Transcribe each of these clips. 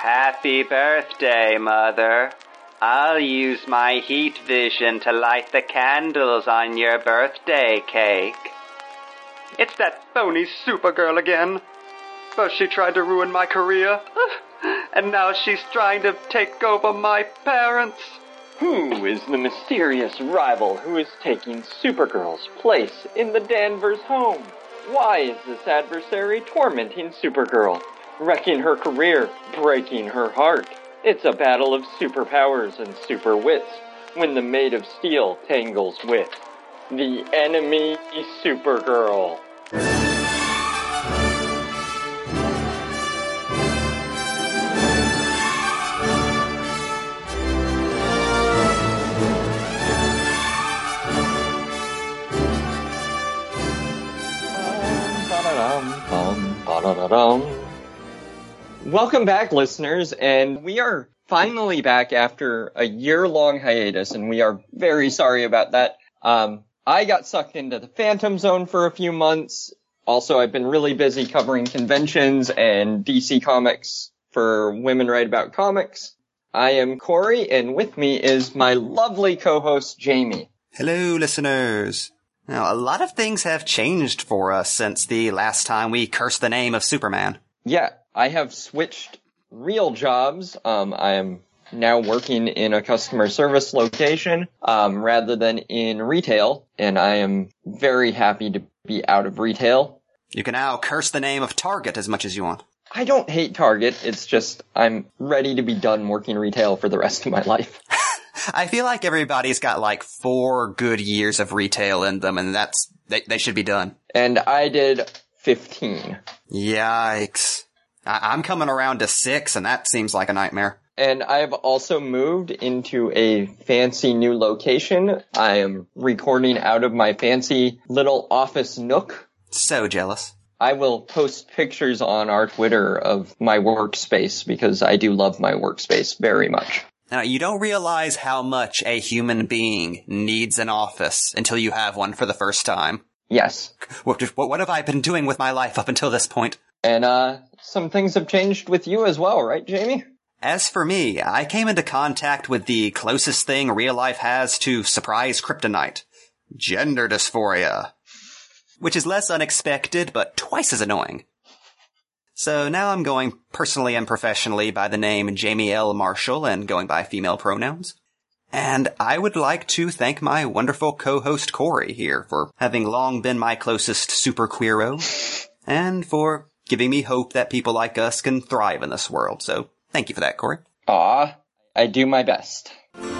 Happy birthday, Mother. I'll use my heat vision to light the candles on your birthday cake. It's that phony Supergirl again. First she tried to ruin my career, and now she's trying to take over my parents. Who is the mysterious rival who is taking Supergirl's place in the Danvers home? Why is this adversary tormenting Supergirl, wrecking her career, breaking her heart? It's a battle of superpowers and super wits when the Maid of Steel tangles with the enemy Supergirl. Welcome back, listeners, and we are finally back after a year-long hiatus, and we are very sorry about that. Um, I got sucked into the Phantom Zone for a few months. Also, I've been really busy covering conventions and DC Comics for Women Write About Comics. I am Corey, and with me is my lovely co-host Jamie. Hello, listeners. Now, a lot of things have changed for us since the last time we cursed the name of Superman. Yeah, I have switched real jobs. Um, I am now working in a customer service location um, rather than in retail, and I am very happy to be out of retail. You can now curse the name of Target as much as you want. I don't hate Target. It's just I'm ready to be done working retail for the rest of my life. I feel like everybody's got like four good years of retail in them, and that's they, they should be done. And I did 15. Yikes. I- I'm coming around to six, and that seems like a nightmare. And I've also moved into a fancy new location. I am recording out of my fancy little office nook. So jealous. I will post pictures on our Twitter of my workspace because I do love my workspace very much. Now, you don't realize how much a human being needs an office until you have one for the first time. Yes. What, what, what have I been doing with my life up until this point? And, uh, some things have changed with you as well, right, Jamie? As for me, I came into contact with the closest thing real life has to surprise kryptonite. Gender dysphoria. Which is less unexpected, but twice as annoying. So now I'm going personally and professionally by the name Jamie L. Marshall and going by female pronouns. And I would like to thank my wonderful co-host Corey here for having long been my closest super queero and for giving me hope that people like us can thrive in this world. So thank you for that, Corey. Aw, I do my best. Did you ever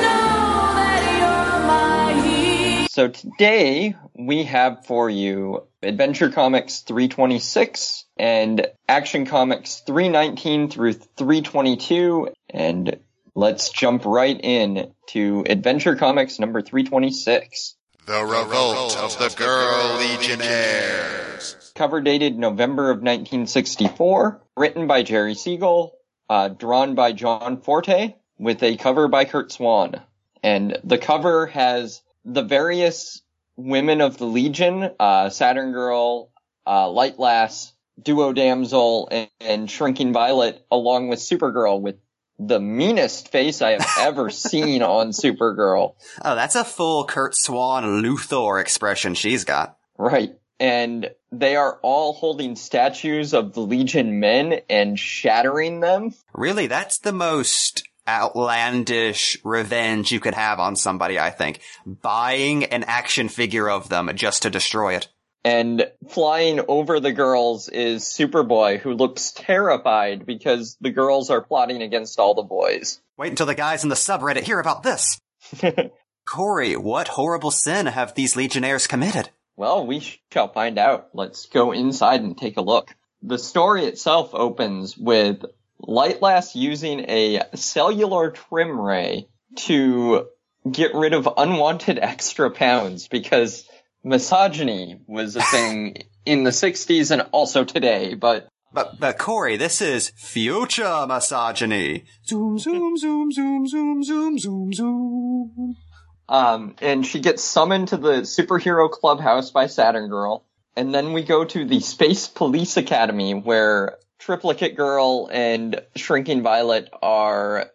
know that you're my? So today we have for you Adventure Comics 326 and Action Comics 319 through 322 and let's jump right in to Adventure Comics number 326. The Revolt of the Girl Legionnaires. Cover dated November of 1964, written by Jerry Siegel, uh, drawn by John Forte, with a cover by Curt Swan. And the cover has the various women of the Legion, uh, Saturn Girl, uh, Light Lass, Duo Damsel, and, and Shrinking Violet, along with Supergirl with the meanest face I have ever seen on Supergirl. Oh, that's a full Curt Swan Luthor expression she's got. Right. And they are all holding statues of the Legion men and shattering them. Really, that's the most outlandish revenge you could have on somebody, I think. Buying an action figure of them just to destroy it. And flying over the girls is Superboy, who looks terrified because the girls are plotting against all the boys. Wait until the guys in the subreddit hear about this. Corey, what horrible sin have these legionnaires committed? Well, we shall find out. Let's go inside and take a look. The story itself opens with Light Lass using a cellular trim ray to get rid of unwanted extra pounds because misogyny was a thing in the 60s and also today, but But, but Corey, this is future misogyny. Zoom, zoom, zoom, zoom, zoom, zoom, zoom, zoom. Um, and she gets summoned to the superhero clubhouse by Saturn Girl. And then we go to the Space Police Academy where Triplicate Girl and Shrinking Violet are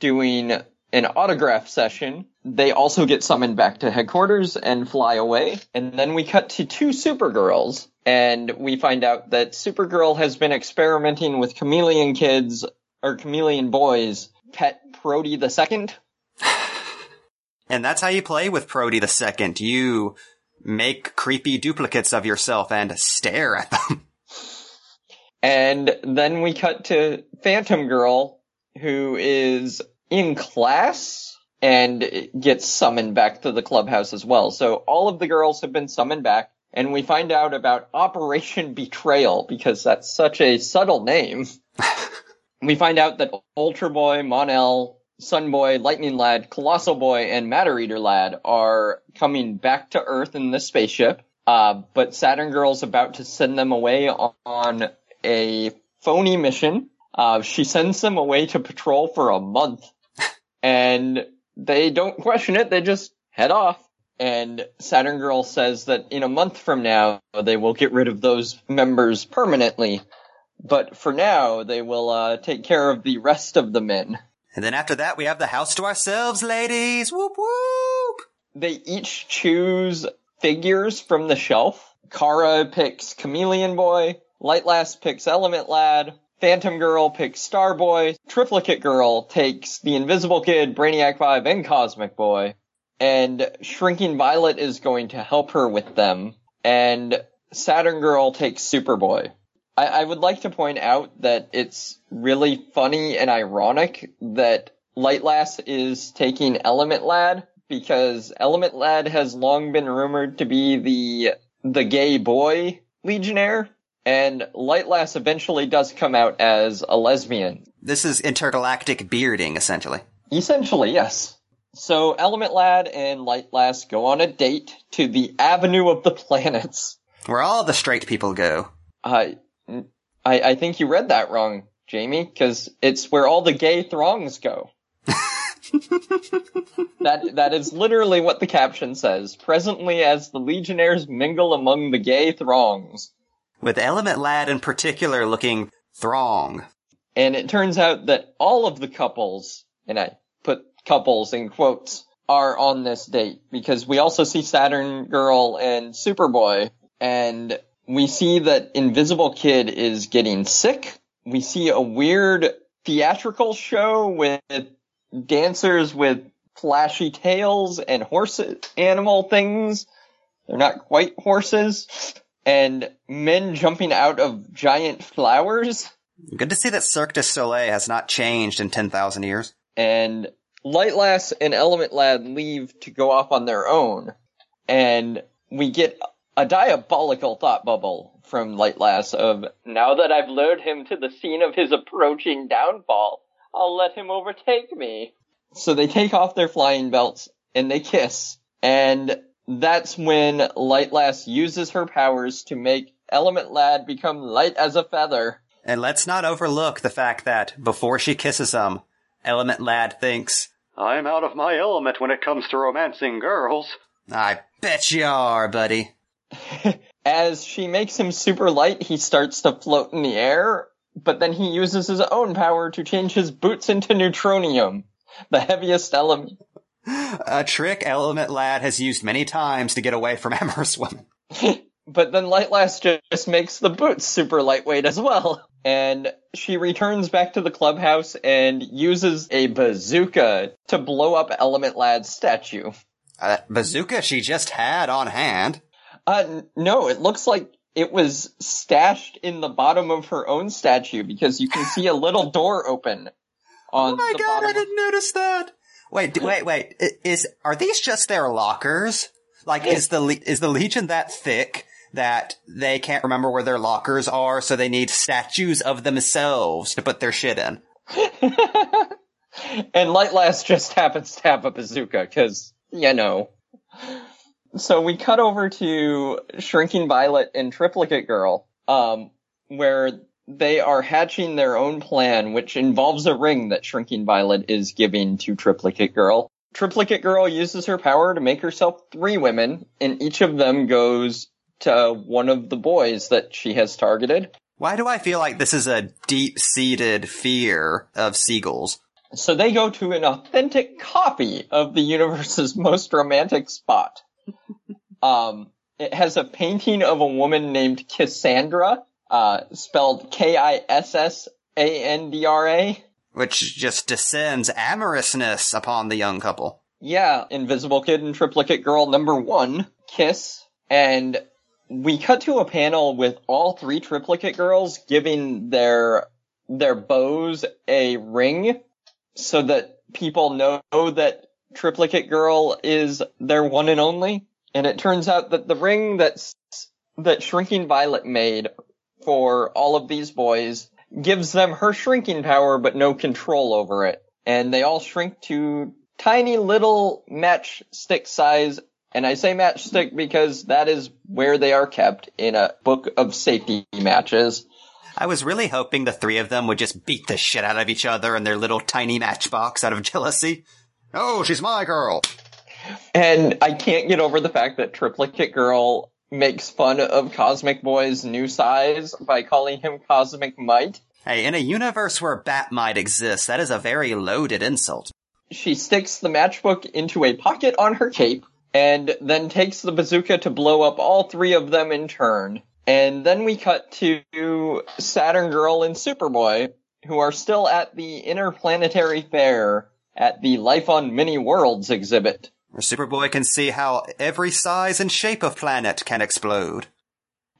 doing an autograph session. They also get summoned back to headquarters and fly away. And then we cut to two Supergirls and we find out that Supergirl has been experimenting with chameleon kids or chameleon boys, pet Proty the second. And that's how you play with Proty the second. You make creepy duplicates of yourself and stare at them. And then we cut to Phantom Girl, who is in class and gets summoned back to the clubhouse as well. So all of the girls have been summoned back and we find out about Operation Betrayal because that's such a subtle name. we find out that Ultra Boy, Mon-El, Sun Boy, Lightning Lad, Colossal Boy, and Matter Eater Lad are coming back to Earth in the spaceship. Uh, but Saturn Girl's about to send them away on a phony mission. Uh, she sends them away to patrol for a month and they don't question it. They just head off. And Saturn Girl says that in a month from now, they will get rid of those members permanently. But for now, they will uh, take care of the rest of the men. And then after that, we have the house to ourselves, ladies. Whoop whoop. They each choose figures from the shelf. Kara picks Chameleon Boy. Lightlass picks Element Lad. Phantom Girl picks Starboy. Triplicate Girl takes the Invisible Kid, Brainiac 5, and Cosmic Boy. And Shrinking Violet is going to help her with them. And Saturn Girl takes Superboy. I, I would like to point out that it's really funny and ironic that Lightlass is taking Element Lad because Element Lad has long been rumored to be the the gay boy Legionnaire, and Lightlass eventually does come out as a lesbian. This is intergalactic bearding, essentially. Essentially, yes. So Element Lad and Lightlass go on a date to the Avenue of the Planets. Where all the straight people go. I, I, I think you read that wrong, Jamie, because it's where all the gay throngs go. that that is literally what the caption says. Presently, as the Legionnaires mingle among the gay throngs, With Element Lad in particular looking throng. and it turns out that all of the couples, and I put couples in quotes, are on this date because we also see Saturn Girl and Superboy, and we see that Invisible Kid is getting sick. We see a weird theatrical show with dancers with flashy tails and horse animal things. They're not quite horses. And men jumping out of giant flowers. Good to see that Cirque du Soleil has not changed in 10,000 years. And Lightlass and Element Lad leave to go off on their own. And we get a diabolical thought bubble from Lightlass of, now that I've lured him to the scene of his approaching downfall, I'll let him overtake me. So they take off their flying belts and they kiss. And that's when Lightlass uses her powers to make Element Lad become light as a feather. And let's not overlook the fact that before she kisses him, Element Lad thinks, I'm out of my element when it comes to romancing girls. I bet you are, buddy. As she makes him super light, he starts to float in the air, but then he uses his own power to change his boots into neutronium, the heaviest element. A trick Element Lad has used many times to get away from Amorous Woman. But then Lightlass ju- just makes the boots super lightweight as well. And she returns back to the clubhouse and uses a bazooka to blow up Element Lad's statue. A bazooka she just had on hand. Uh, no, it looks like it was stashed in the bottom of her own statue because you can see a little door open on Oh my god. I didn't notice that. Wait, wait, wait. Is are these just their lockers? Like, is the is the Legion that thick that they can't remember where their lockers are, so they need statues of themselves to put their shit in? and Lightlass just happens to have a bazooka, cause, you know. So we cut over to Shrinking Violet and Triplicate Girl, um, where they are hatching their own plan, which involves a ring that Shrinking Violet is giving to Triplicate Girl. Triplicate Girl uses her power to make herself three women, and each of them goes to one of the boys that she has targeted. Why do I feel like this is a deep-seated fear of seagulls? So they go to an authentic copy of the universe's most romantic spot. um, it has a painting of a woman named Cassandra, uh, spelled K-I-S-S-A-N-D-R-A. Which just descends amorousness upon the young couple. Yeah, Invisible Kid and Triplicate Girl number one, Kiss, and we cut to a panel with all three Triplicate Girls giving their their bows a ring so that people know that Triplicate Girl is their one and only. And it turns out that the ring that's that Shrinking Violet made for all of these boys gives them her shrinking power but no control over it. And they all shrink to tiny little matchstick size. And I say matchstick because that is where they are kept in a book of safety matches. I was really hoping the three of them would just beat the shit out of each other in their little tiny matchbox out of jealousy. Oh, she's my girl. And I can't get over the fact that Triplicate Girl makes fun of Cosmic Boy's new size by calling him Cosmic Mite. Hey, in a universe where Bat-Mite exist, that is a very loaded insult. She sticks the matchbook into a pocket on her cape and then takes the bazooka to blow up all three of them in turn. And then we cut to Saturn Girl and Superboy, who are still at the Interplanetary Fair at the Life on Many Worlds exhibit. Where Superboy can see how every size and shape of planet can explode.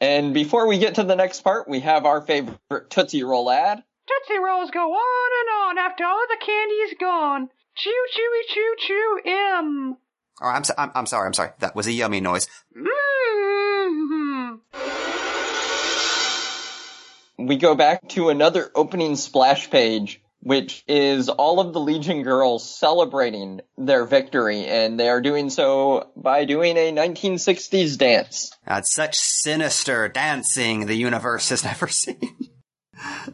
And before we get to the next part, we have our favorite Tootsie Roll ad. Tootsie Rolls go on and on after all the candy's gone. Chew, chewy, chew, chew, M. Oh, I'm, so- I'm, I'm sorry, I'm sorry. That was a yummy noise. Mm-hmm. We go back to another opening splash page, which is all of the Legion girls celebrating their victory, and they are doing so by doing a 1960s dance. That's such sinister dancing the universe has never seen.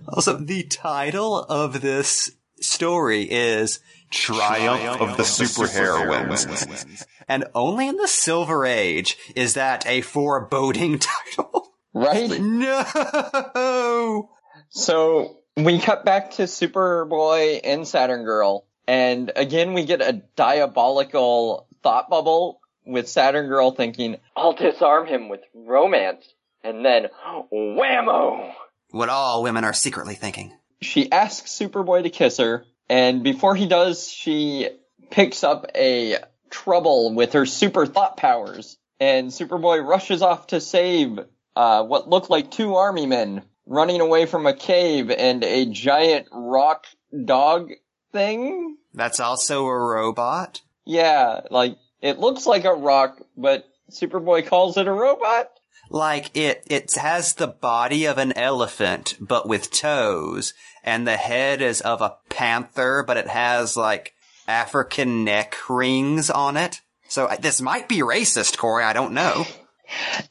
also, the title of this story is Triumph of the Superheroines. And only in the Silver Age is that a foreboding title. Right? no! So we cut back to Superboy and Saturn Girl, and again we get a diabolical thought bubble with Saturn Girl thinking, I'll disarm him with romance. And then, whammo! What all women are secretly thinking. She asks Superboy to kiss her, and before he does, she picks up a trouble with her super thought powers, and Superboy rushes off to save uh, what look like two army men running away from a cave and a giant rock dog thing. That's also a robot? Yeah, like it looks like a rock, but Superboy calls it a robot. Like it, it has the body of an elephant, but with toes, and the head is of a panther, but it has like African neck rings on it. So this might be racist, Corey. I don't know.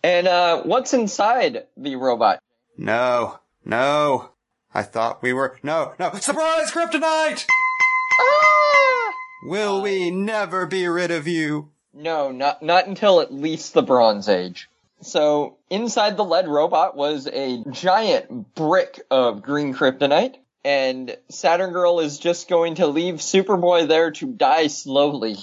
And uh, what's inside the robot? No, no. I thought we were, no, no. Surprise, Kryptonite! Ah! Will we never be rid of you? No, not not until at least the Bronze Age. So inside the lead robot was a giant brick of green kryptonite, and Saturn Girl is just going to leave Superboy there to die slowly.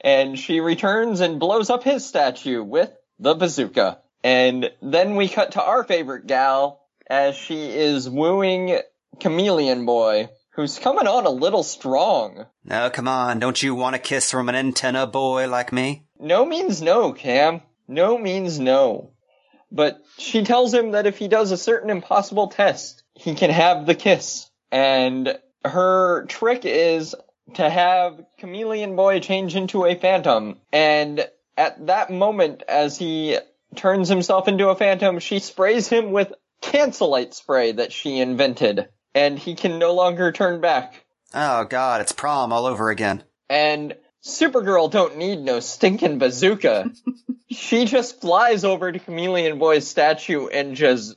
And she returns and blows up his statue with the bazooka. And then we cut to our favorite gal as she is wooing Chameleon Boy, who's coming on a little strong. No, come on. Don't you want a kiss from an antenna boy like me? No means no, Cam. No means no. But she tells him that if he does a certain impossible test, he can have the kiss. And her trick is to have Chameleon Boy change into a phantom. And at that moment, as he turns himself into a phantom, she sprays him with cancelite spray that she invented. And he can no longer turn back. Oh god, it's prom all over again. And Supergirl don't need no stinking bazooka. she just flies over to Chameleon Boy's statue and just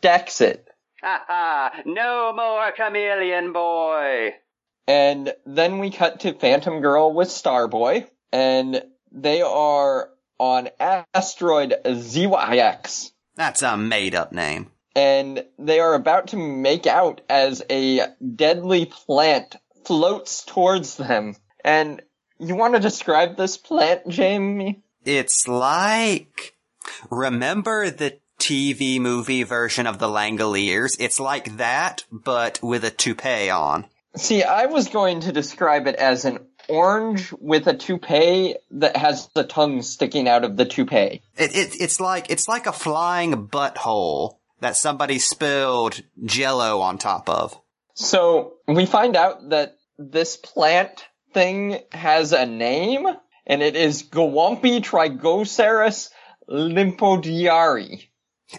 decks it. Ha ha! No more chameleon boy! And then we cut to Phantom Girl with Starboy, and they are on asteroid ZYX. That's a made up name. and they are about to make out as a deadly plant floats towards them. And you want to describe this plant, Jamie? It's like, remember the TV movie version of the Langoliers? It's like that, but with a toupee on. See, I was going to describe it as an orange with a toupee that has the tongue sticking out of the toupee. It, it, it's like, it's like a flying butthole that somebody spilled jello on top of. So we find out that this plant thing has a name, and it is Gawampi trigoceras lympodiari.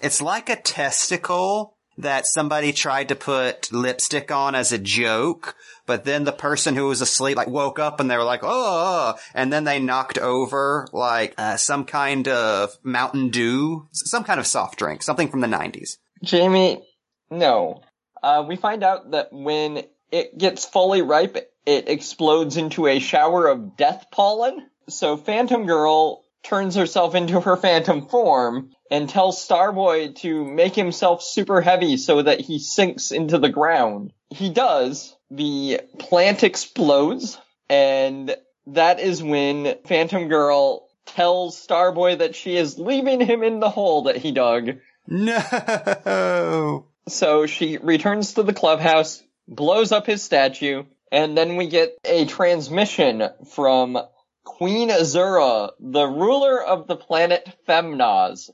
It's like a testicle that somebody tried to put lipstick on as a joke, but then the person who was asleep like woke up and they were like, oh, and then they knocked over like uh, some kind of Mountain Dew, some kind of soft drink, something from the 90s. Jamie, no. Uh, we find out that when it gets fully ripe, it explodes into a shower of death pollen. So Phantom Girl turns herself into her phantom form and tells Starboy to make himself super heavy so that he sinks into the ground. He does. The plant explodes and that is when Phantom Girl tells Starboy that she is leaving him in the hole that he dug. No! So she returns to the clubhouse, blows up his statue, and then we get a transmission from Queen Azura, the ruler of the planet Femnaz.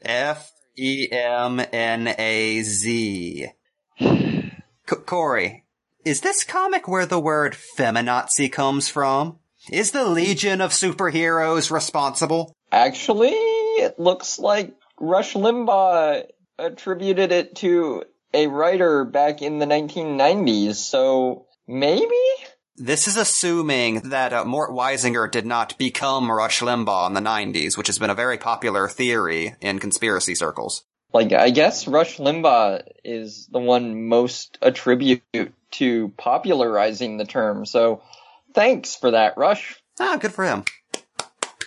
F E M N A Z. C- Corey, is this comic where the word feminazi comes from? Is the Legion of Superheroes responsible? Actually, it looks like Rush Limbaugh attributed it to a writer back in the 1990s, so maybe? This is assuming that uh, Mort Weisinger did not become Rush Limbaugh in the 90s, which has been a very popular theory in conspiracy circles. Like, I guess Rush Limbaugh is the one most attribute to popularizing the term, so thanks for that, Rush. Ah, good for him.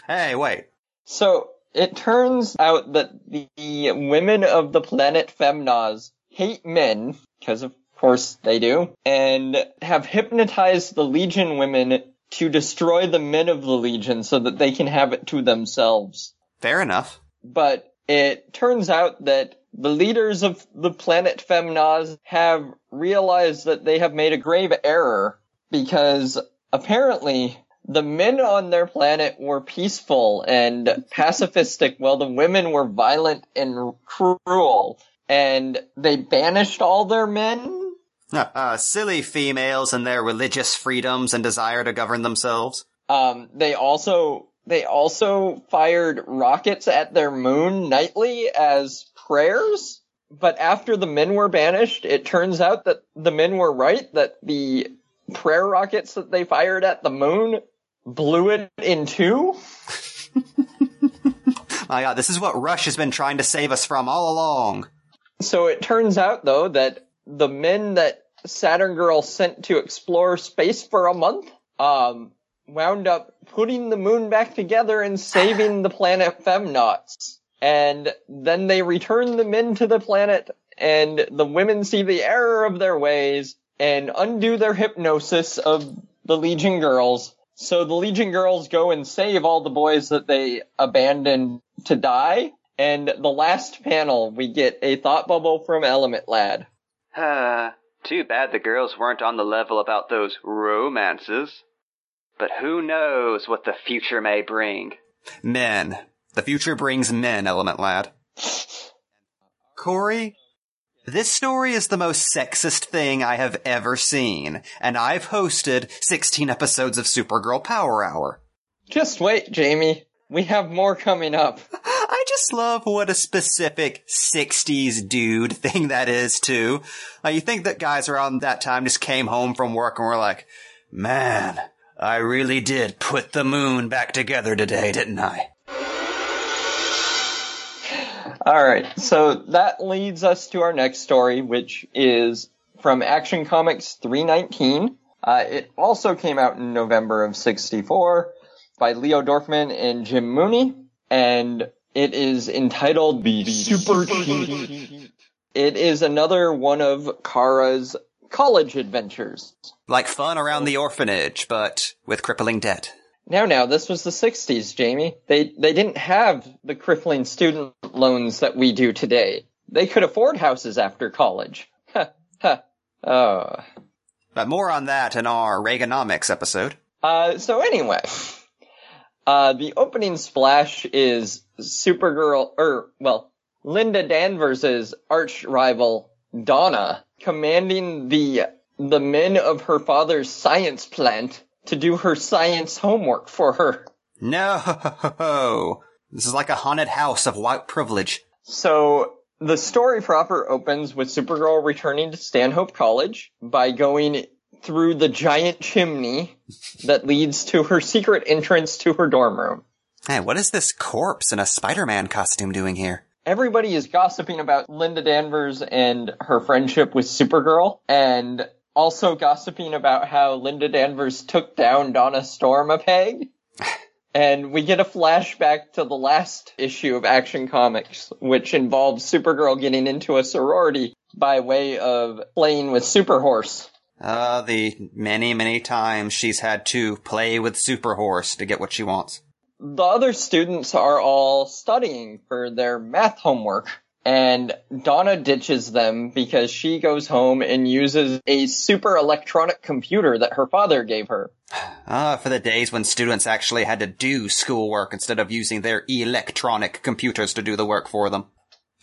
Hey, wait. So, it turns out that the women of the planet Femnaz hate men, because of course they do, and have hypnotized the Legion women to destroy the men of the Legion so that they can have it to themselves. Fair enough. But it turns out that the leaders of the planet Femnaz have realized that they have made a grave error because apparently the men on their planet were peaceful and pacifistic while the women were violent and cruel. And they banished all their men uh, silly females and their religious freedoms and desire to govern themselves. Um, they also they also fired rockets at their moon nightly as prayers. But after the men were banished, it turns out that the men were right that the prayer rockets that they fired at the moon blew it in two. My God, this is what Rush has been trying to save us from all along. So it turns out though that the men that Saturn Girl sent to explore space for a month, um, wound up putting the moon back together and saving the planet Femnaz. And then they return the men to the planet and the women see the error of their ways and undo their hypnosis of the Legion girls. So the Legion girls go and save all the boys that they abandoned to die. And the last panel, we get a thought bubble from Element Lad. Ah, too bad the girls weren't on the level about those romances. But who knows what the future may bring. Men. The future brings men, Element Lad. Corey, this story is the most sexist thing I have ever seen, and I've hosted 16 episodes of Supergirl Power Hour. Just wait, Jamie. We have more coming up. I just love what a specific 60s dude thing that is, too. You think that guys around that time just came home from work and were like, man, I really did put the moon back together today, didn't I? Alright, so that leads us to our next story, which is from Action Comics 319. Uh, it also came out in November of 64 by Leo Dorfman and Jim Mooney. And It is entitled The Super Cheat. It is another one of Kara's college adventures. Like fun around the orphanage, but with crippling debt. Now, now, this was the 60s, Jamie. They, they didn't have the crippling student loans that we do today. They could afford houses after college. Ha, ha. Oh. But more on that in our Reaganomics episode. Uh, so anyway, uh, the opening splash is Supergirl, or, well, Linda Danvers' arch rival, Donna, commanding the, the men of her father's science plant to do her science homework for her. No! This is like a haunted house of white privilege. So the story proper opens with Supergirl returning to Stanhope College by going through the giant chimney that leads to her secret entrance to her dorm room. Hey, what is this corpse in a Spider-Man costume doing here? Everybody is gossiping about Linda Danvers and her friendship with Supergirl and also gossiping about how Linda Danvers took down Donna Storm a peg. And we get a flashback to the last issue of Action Comics, which involves Supergirl getting into a sorority by way of playing with Superhorse. Uh, the many, many times she's had to play with Superhorse to get what she wants. The other students are all studying for their math homework, and Donna ditches them because she goes home and uses a super electronic computer that her father gave her. Ah, for the days when students actually had to do schoolwork instead of using their electronic computers to do the work for them.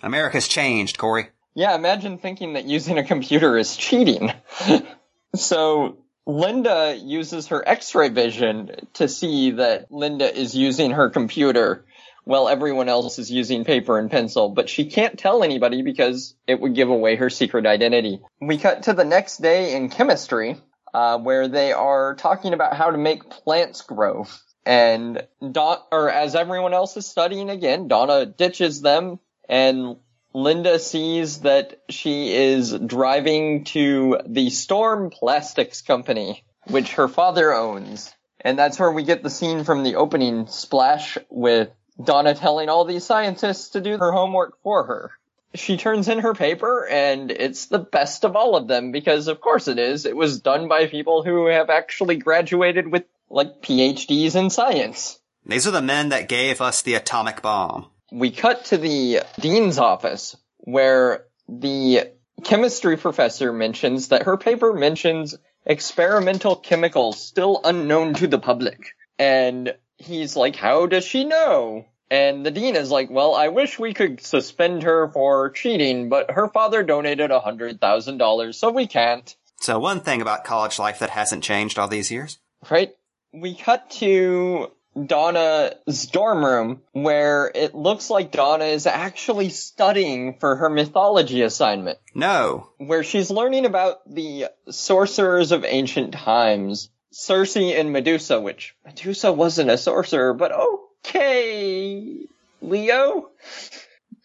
America's changed, Corey. Yeah, imagine thinking that using a computer is cheating. so Linda uses her x-ray vision to see that Linda is using her computer while everyone else is using paper and pencil, but she can't tell anybody because it would give away her secret identity. We cut to the next day in chemistry, uh, where they are talking about how to make plants grow. And Don, or as everyone else is studying again, Donna ditches them and Linda sees that she is driving to the Storm Plastics Company, which her father owns. And that's where we get the scene from the opening splash with Donna telling all these scientists to do her homework for her. She turns in her paper and it's the best of all of them because of course it is. It was done by people who have actually graduated with like PhDs in science. These are the men that gave us the atomic bomb. We cut to the dean's office where the chemistry professor mentions that her paper mentions experimental chemicals still unknown to the public. And he's like, how does she know? And the dean is like, well, I wish we could suspend her for cheating, but her father donated a hundred thousand dollars, so we can't. So one thing about college life that hasn't changed all these years. Right? We cut to Donna's dorm room where it looks like Donna is actually studying for her mythology assignment, No. where she's learning about the sorcerers of ancient times, Circe and Medusa, which Medusa wasn't a sorcerer, but okay, Leo.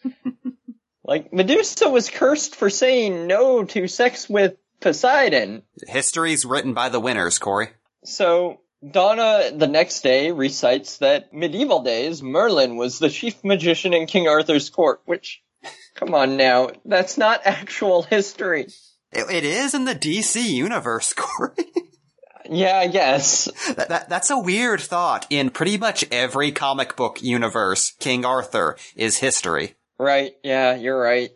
like, Medusa was cursed for saying no to sex with Poseidon. History's written by the winners, Corey. So Donna the next day recites that medieval days Merlin was the chief magician in King Arthur's court, which come on now, that's not actual history. It, it is in the DC universe, Corey. Yeah, I guess. that, that, that's a weird thought. In pretty much every comic book universe, King Arthur is history. Right, yeah, you're right.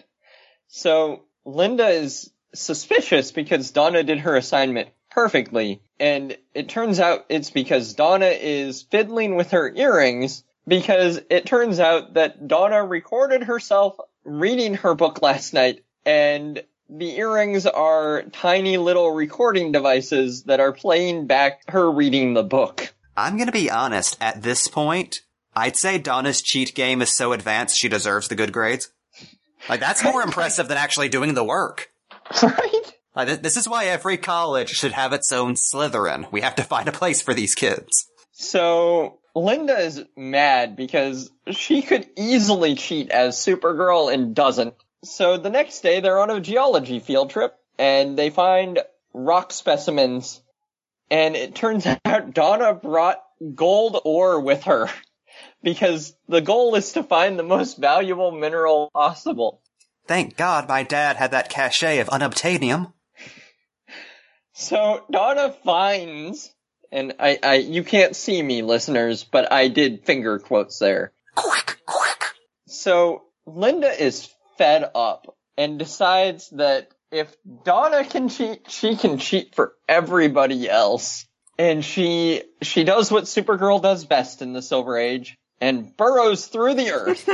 So Linda is suspicious because Donna did her assignment perfectly, and it turns out it's because Donna is fiddling with her earrings because it turns out that Donna recorded herself reading her book last night and the earrings are tiny little recording devices that are playing back her reading the book. I'm gonna be honest, at this point, I'd say Donna's cheat game is so advanced she deserves the good grades. Like, that's more impressive than actually doing the work. Right? Like, th- this is why every college should have its own Slytherin. We have to find a place for these kids. So Linda is mad because she could easily cheat as Supergirl and doesn't. So the next day they're on a geology field trip and they find rock specimens and it turns out Donna brought gold ore with her. because the goal is to find the most valuable mineral possible. Thank God my dad had that cachet of unobtainium. So Donna finds, and I, I, you can't see me, listeners, but I did finger quotes there. Quick, quick. So Linda is fed up and decides that if Donna can cheat, she can cheat for everybody else. And she, she does what Supergirl does best in the Silver Age and burrows through the earth.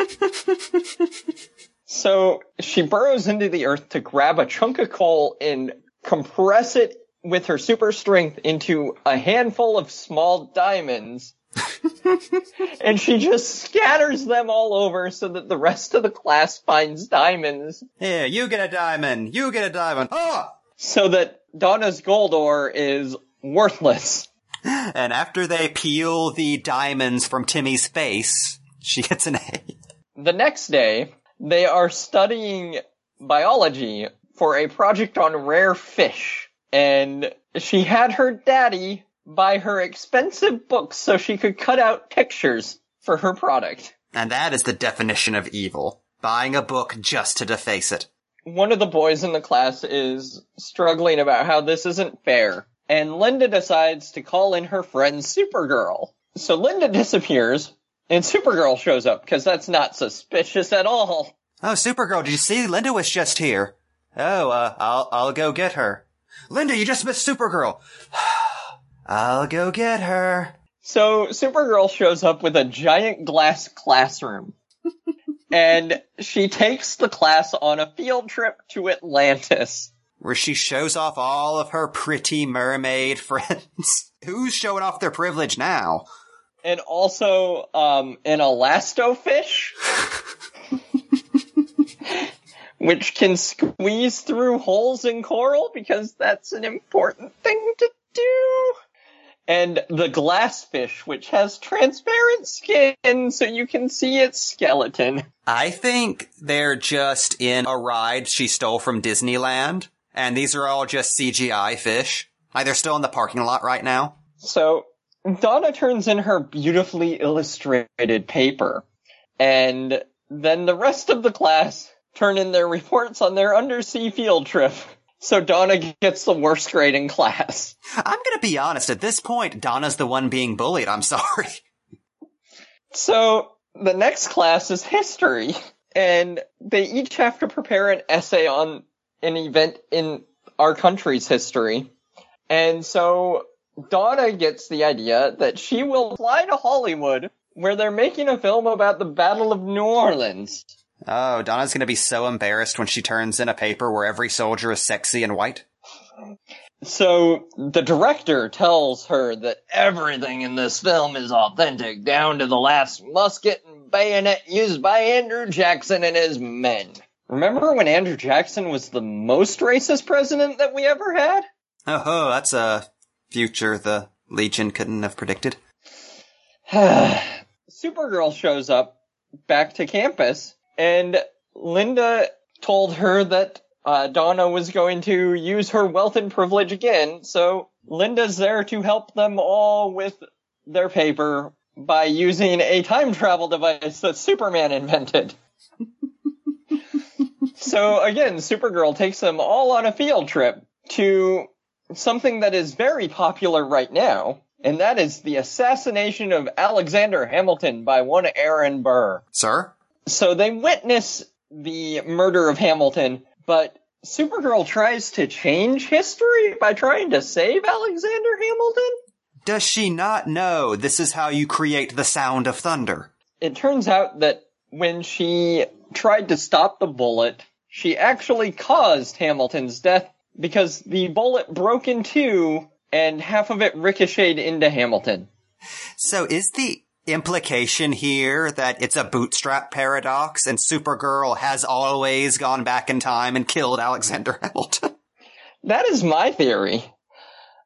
so she burrows into the earth to grab a chunk of coal and compress it with her super strength into a handful of small diamonds. and she just scatters them all over so that the rest of the class finds diamonds Here, you get a diamond. You get a diamond. Oh! so that Donna's gold ore is worthless. And after they peel the diamonds from Timmy's face, she gets an A. The next day, they are studying biology for a project on rare fish. And she had her daddy buy her expensive books so she could cut out pictures for her product. And that is the definition of evil. Buying a book just to deface it. One of the boys in the class is struggling about how this isn't fair. And Linda decides to call in her friend Supergirl. So Linda disappears and Supergirl shows up because that's not suspicious at all. Oh, Supergirl, did you see? Linda was just here. Oh, uh, I'll, I'll go get her. Linda, you just missed Supergirl. I'll go get her. So Supergirl shows up with a giant glass classroom. and she takes the class on a field trip to Atlantis. Where she shows off all of her pretty mermaid friends. Who's showing off their privilege now? And also, um, an elastofish. which can squeeze through holes in coral because that's an important thing to do. And the glassfish, which has transparent skin so you can see its skeleton. I think they're just in a ride she stole from Disneyland. And these are all just CGI fish. Like they're still in the parking lot right now. So Donna turns in her beautifully illustrated paper. And then the rest of the class turn in their reports on their undersea field trip. So Donna gets the worst grade in class. I'm gonna be honest, at this point, Donna's the one being bullied, I'm sorry. So the next class is history, and they each have to prepare an essay on an event in our country's history. And so Donna gets the idea that she will fly to Hollywood where they're making a film about the Battle of New Orleans. Oh, Donna's gonna be so embarrassed when she turns in a paper where every soldier is sexy and white. So the director tells her that everything in this film is authentic, down to the last musket and bayonet used by Andrew Jackson and his men. Remember when Andrew Jackson was the most racist president that we ever had? Oh, that's a future the Legion couldn't have predicted. Supergirl shows up back to campus, and Linda told her that uh, Donna was going to use her wealth and privilege again, so Linda's there to help them all with their paper by using a time travel device that Superman invented. so again, Supergirl takes them all on a field trip to something that is very popular right now, and that is the assassination of Alexander Hamilton by one Aaron Burr. Sir? So they witness the murder of Hamilton, but Supergirl tries to change history by trying to save Alexander Hamilton. Does she not know this is how you create the sound of thunder? It turns out that when she tried to stop the bullet, she actually caused Hamilton's death because the bullet broke in two and half of it ricocheted into Hamilton. So is the implication here that it's a bootstrap paradox and Supergirl has always gone back in time and killed Alexander Hamilton? That is my theory.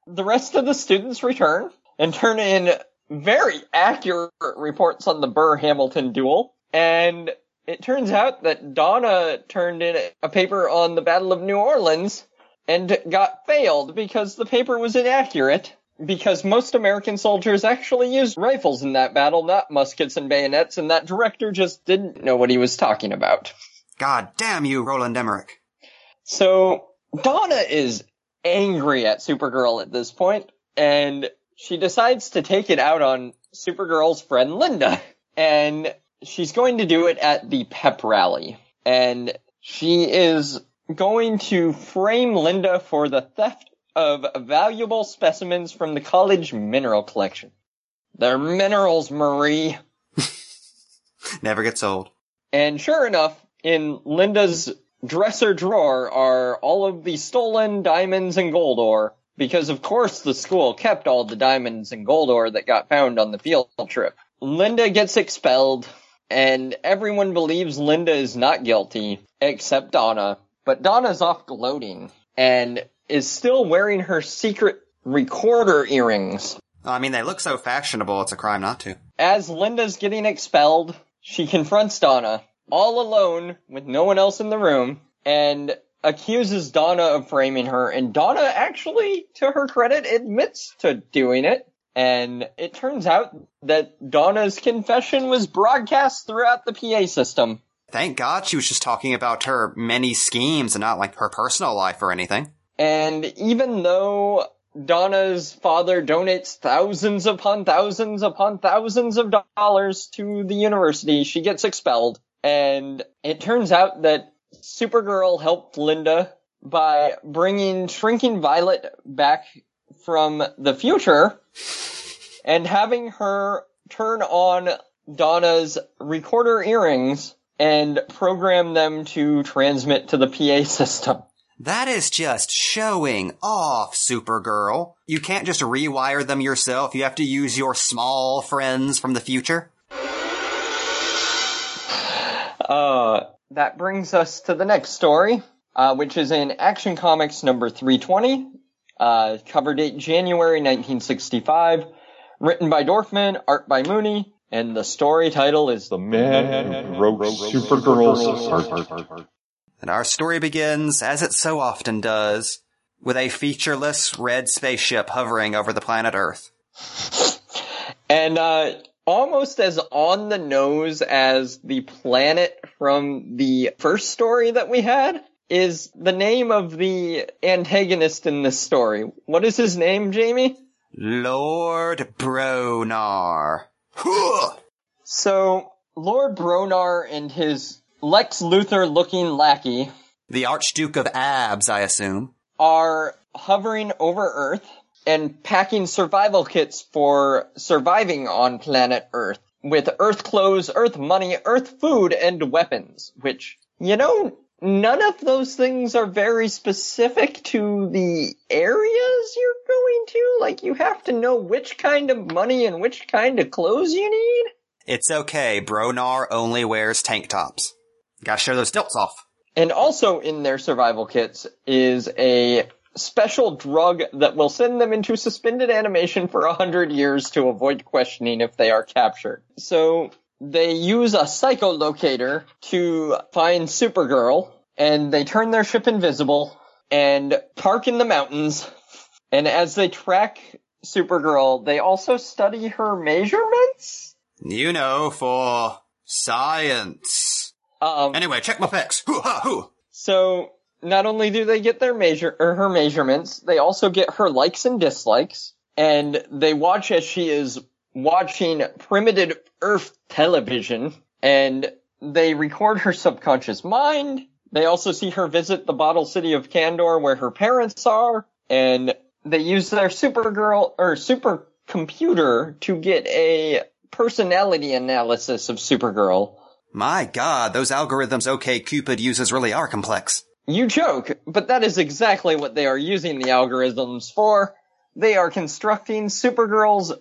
The rest of the students return and turn in very accurate reports on the Burr Hamilton duel. And it turns out that Donna turned in a paper on the Battle of New Orleans and got failed because the paper was inaccurate. Because most American soldiers actually used rifles in that battle, not muskets and bayonets, and that director just didn't know what he was talking about. God damn you, Roland Emmerich. So Donna is angry at Supergirl at this point, and she decides to take it out on Supergirl's friend Linda. And she's going to do it at the pep rally. And she is going to frame Linda for the theft of valuable specimens from the college mineral collection. They're minerals, Marie. Never gets old. And sure enough, in Linda's dresser drawer are all of the stolen diamonds and gold ore, because of course the school kept all the diamonds and gold ore that got found on the field trip. Linda gets expelled, and everyone believes Linda is not guilty, except Donna. But Donna's off gloating, and is still wearing her secret recorder earrings. I mean, they look so fashionable, it's a crime not to. As Linda's getting expelled, she confronts Donna, all alone with no one else in the room, and accuses Donna of framing her. And Donna actually, to her credit, admits to doing it. And it turns out that Donna's confession was broadcast throughout the PA system. Thank God she was just talking about her many schemes and not like her personal life or anything. And even though Donna's father donates thousands upon thousands upon thousands of dollars to the university, she gets expelled. And it turns out that Supergirl helped Linda by bringing Shrinking Violet back from the future and having her turn on Donna's recorder earrings and program them to transmit to the PA system. That is just showing off, Supergirl. You can't just rewire them yourself. You have to use your small friends from the future. Uh, that brings us to the next story, uh, which is in Action Comics number 320, uh, cover date January 1965, written by Dorfman, art by Mooney, and the story title is The Man Who Broke Supergirl's Heart. And our story begins, as it so often does, with a featureless red spaceship hovering over the planet Earth. And uh, almost as on the nose as the planet from the first story that we had is the name of the antagonist in this story. What is his name, Jamie? Lord Bronar. So, Lord Bronar and his Lex Luthor looking lackey The Archduke of Abs, I assume. are hovering over Earth and packing survival kits for surviving on planet Earth with Earth clothes, Earth money, Earth food, and weapons, which, you know, none of those things are very specific to the areas you're going to. Like, you have to know which kind of money and which kind of clothes you need. It's okay, Bronar only wears tank tops. Gotta show those stilts off. And also in their survival kits is a special drug that will send them into suspended animation for a hundred years to avoid questioning if they are captured. So they use a psycholocator to find Supergirl and they turn their ship invisible and park in the mountains. And as they track Supergirl, they also study her measurements. You know, for science. Um, Anyway, check my pecs. Hoo ha hoo. So not only do they get their measure or her measurements, they also get her likes and dislikes, and they watch as she is watching primitive Earth television, and they record her subconscious mind. They also see her visit the bottle city of Kandor where her parents are, and they use their supergirl or supercomputer to get a personality analysis of Supergirl. My god, those algorithms OK Cupid uses really are complex. You joke, but that is exactly what they are using the algorithms for. They are constructing Supergirl's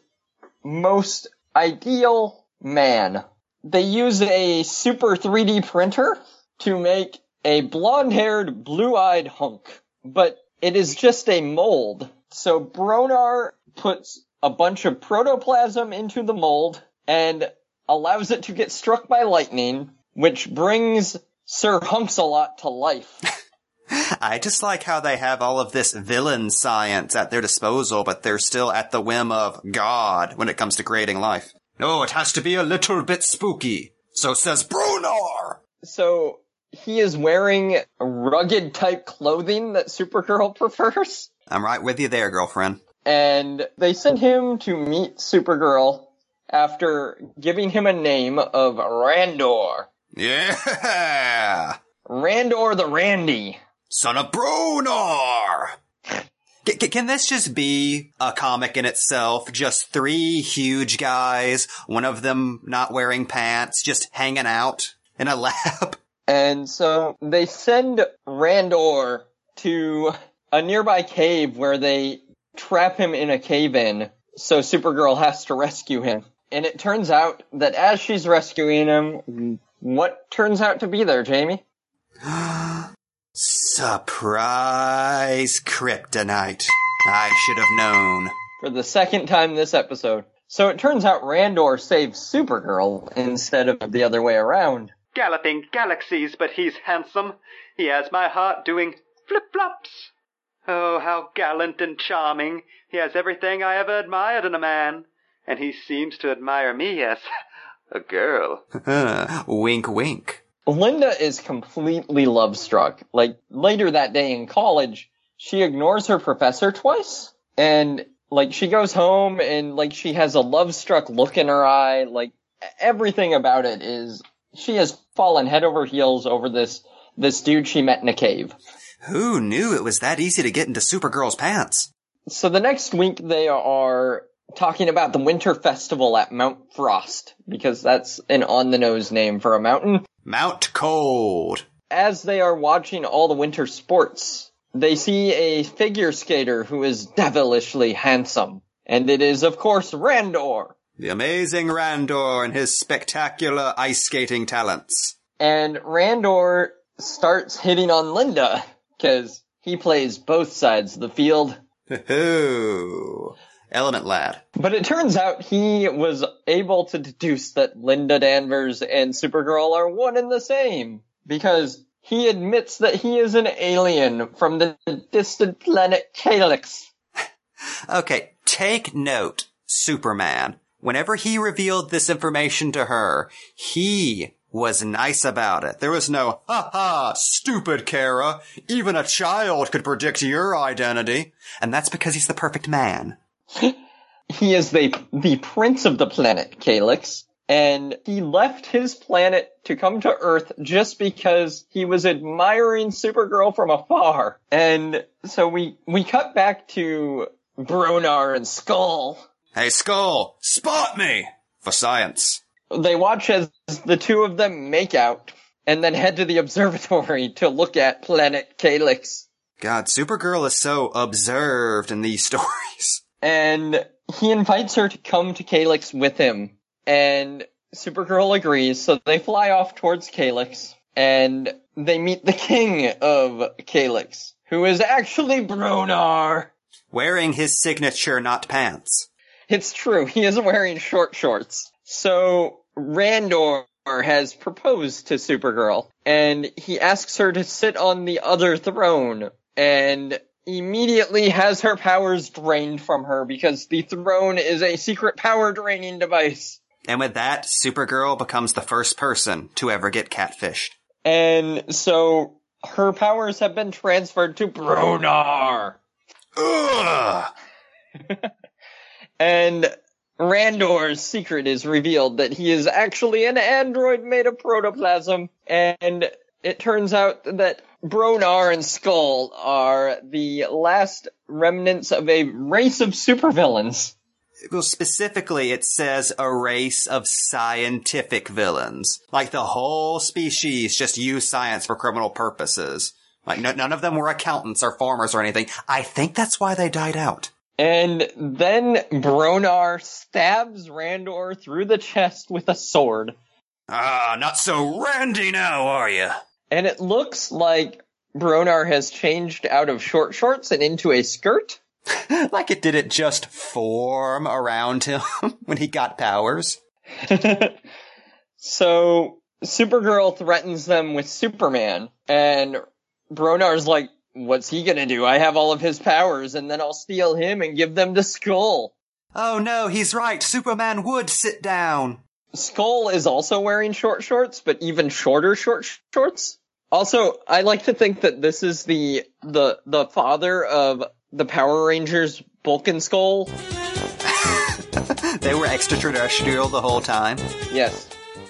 most ideal man. They use a super 3D printer to make a blonde-haired, blue-eyed hunk. But it is just a mold. So Bronar puts a bunch of protoplasm into the mold and allows it to get struck by lightning, which brings Sir Hunks-a-Lot to life. I just like how they have all of this villain science at their disposal, but they're still at the whim of God when it comes to creating life. No, it has to be a little bit spooky. So says Brunar! So he is wearing rugged type clothing that Supergirl prefers. I'm right with you there, girlfriend. And they send him to meet Supergirl after giving him a name of Randor. Yeah! Randor the Randy. Son of Brunar! C- c- Can this just be a comic in itself? Just three huge guys, one of them not wearing pants, just hanging out in a lab? And so they send Randor to a nearby cave where they trap him in a cave-in. So Supergirl has to rescue him. And it turns out that as she's rescuing him, what turns out to be there, Jamie? Surprise kryptonite. I should have known. For the second time this episode. So it turns out Randor saves Supergirl instead of the other way around. Galloping galaxies, but he's handsome. He has my heart doing flip-flops. Oh, how gallant and charming. He has everything I ever admired in a man. And he seems to admire me as a girl. wink wink. Linda is completely love struck. Like later that day in college, she ignores her professor twice and like she goes home and like she has a love struck look in her eye. Like everything about it is she has fallen head over heels over this this dude she met in a cave. Who knew it was that easy to get into Supergirl's pants? So the next week they are talking about the winter festival at Mount Frost because that's an on the nose name for a mountain. Mount Cold. As they are watching all the winter sports, they see a figure skater who is devilishly handsome. And it is, of course, Randor. The amazing Randor and his spectacular ice skating talents. And Randor starts hitting on Linda, cause he plays both sides of the field. Hoo. Element lad. But it turns out he was able to deduce that Linda Danvers and Supergirl are one and the same. Because he admits that he is an alien from the distant planet Calyx. Okay, take note, Superman. Whenever he revealed this information to her, he was nice about it. There was no, ha ha, stupid Kara. Even a child could predict your identity. And that's because he's the perfect man. He is the, the prince of the planet Calyx. And he left his planet to come to Earth just because he was admiring Supergirl from afar. And so we, we cut back to Brunar and Skull. Hey, Skull, spot me! For science. They watch as the two of them make out and then head to the observatory to look at planet Calyx. God, Supergirl is so observed in these stories. And he invites her to come to Calyx with him. And Supergirl agrees, so they fly off towards Calyx. And they meet the king of Calyx, who is actually Brunar. Wearing his signature not pants. It's true, he is wearing short shorts. So Randor has proposed to Supergirl, and he asks her to sit on the other throne, and immediately has her powers drained from her because the throne is a secret power draining device. And with that, Supergirl becomes the first person to ever get catfished. And so her powers have been transferred to Brunar. Ugh! And Randor's secret is revealed that he is actually an android made of protoplasm. And it turns out that Bronar and Skull are the last remnants of a race of supervillains. Well, specifically, it says a race of scientific villains. Like the whole species just use science for criminal purposes. Like no, none of them were accountants or farmers or anything. I think that's why they died out. And then Bronar stabs Randor through the chest with a sword. Ah, not so randy now, are you? And it looks like Bronar has changed out of short shorts and into a skirt. like it didn't just form around him when he got powers. so Supergirl threatens them with Superman, and Bronar's like, what's he gonna do? I have all of his powers, and then I'll steal him and give them to Skull. Oh no, he's right. Superman would sit down. Skull is also wearing short shorts, but even shorter short shorts. Also, I like to think that this is the the the father of the Power Rangers Bulk and Skull. They were extraterrestrial the whole time. Yes.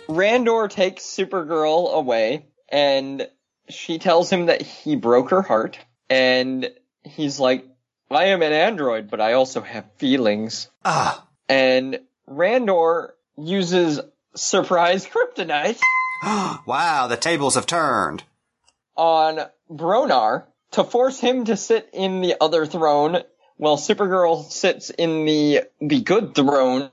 Randor takes Supergirl away and she tells him that he broke her heart and he's like, I am an android, but I also have feelings. Ah. And Randor uses surprise kryptonite wow, the tables have turned. on Bronar to force him to sit in the other throne while Supergirl sits in the the good throne